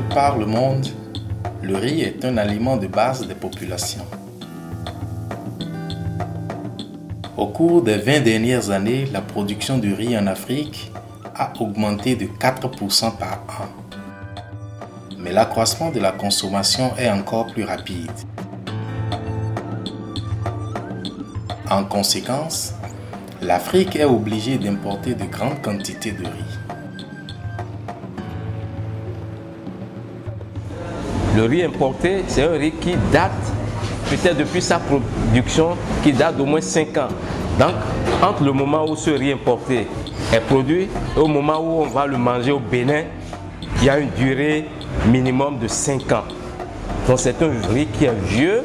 par le monde, le riz est un aliment de base des populations. Au cours des 20 dernières années, la production de riz en Afrique a augmenté de 4% par an. Mais l'accroissement de la consommation est encore plus rapide. En conséquence, l'Afrique est obligée d'importer de grandes quantités de riz. Le riz importé, c'est un riz qui date peut-être depuis sa production, qui date d'au moins 5 ans. Donc, entre le moment où ce riz importé est produit et au moment où on va le manger au Bénin, il y a une durée minimum de 5 ans. Donc c'est un riz qui est vieux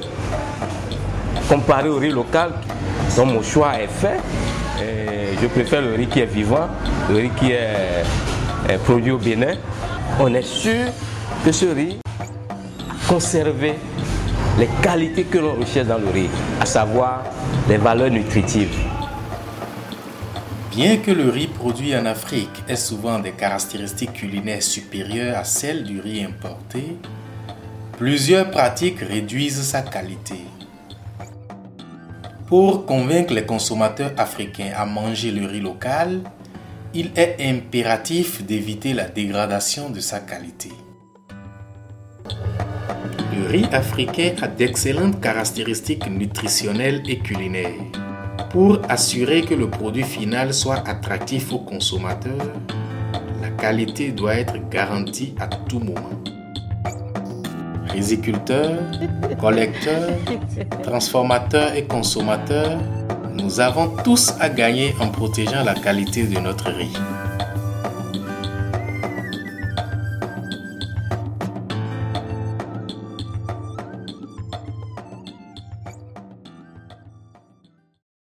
comparé au riz local. Donc mon choix est fait. je préfère le riz qui est vivant, le riz qui est produit au Bénin. On est sûr que ce riz conserver les qualités que l'on recherche dans le riz, à savoir les valeurs nutritives. Bien que le riz produit en Afrique ait souvent des caractéristiques culinaires supérieures à celles du riz importé, plusieurs pratiques réduisent sa qualité. Pour convaincre les consommateurs africains à manger le riz local, il est impératif d'éviter la dégradation de sa qualité. Riz africain a d'excellentes caractéristiques nutritionnelles et culinaires. Pour assurer que le produit final soit attractif aux consommateurs, la qualité doit être garantie à tout moment. Riziculteurs, collecteurs, transformateurs et consommateurs, nous avons tous à gagner en protégeant la qualité de notre riz.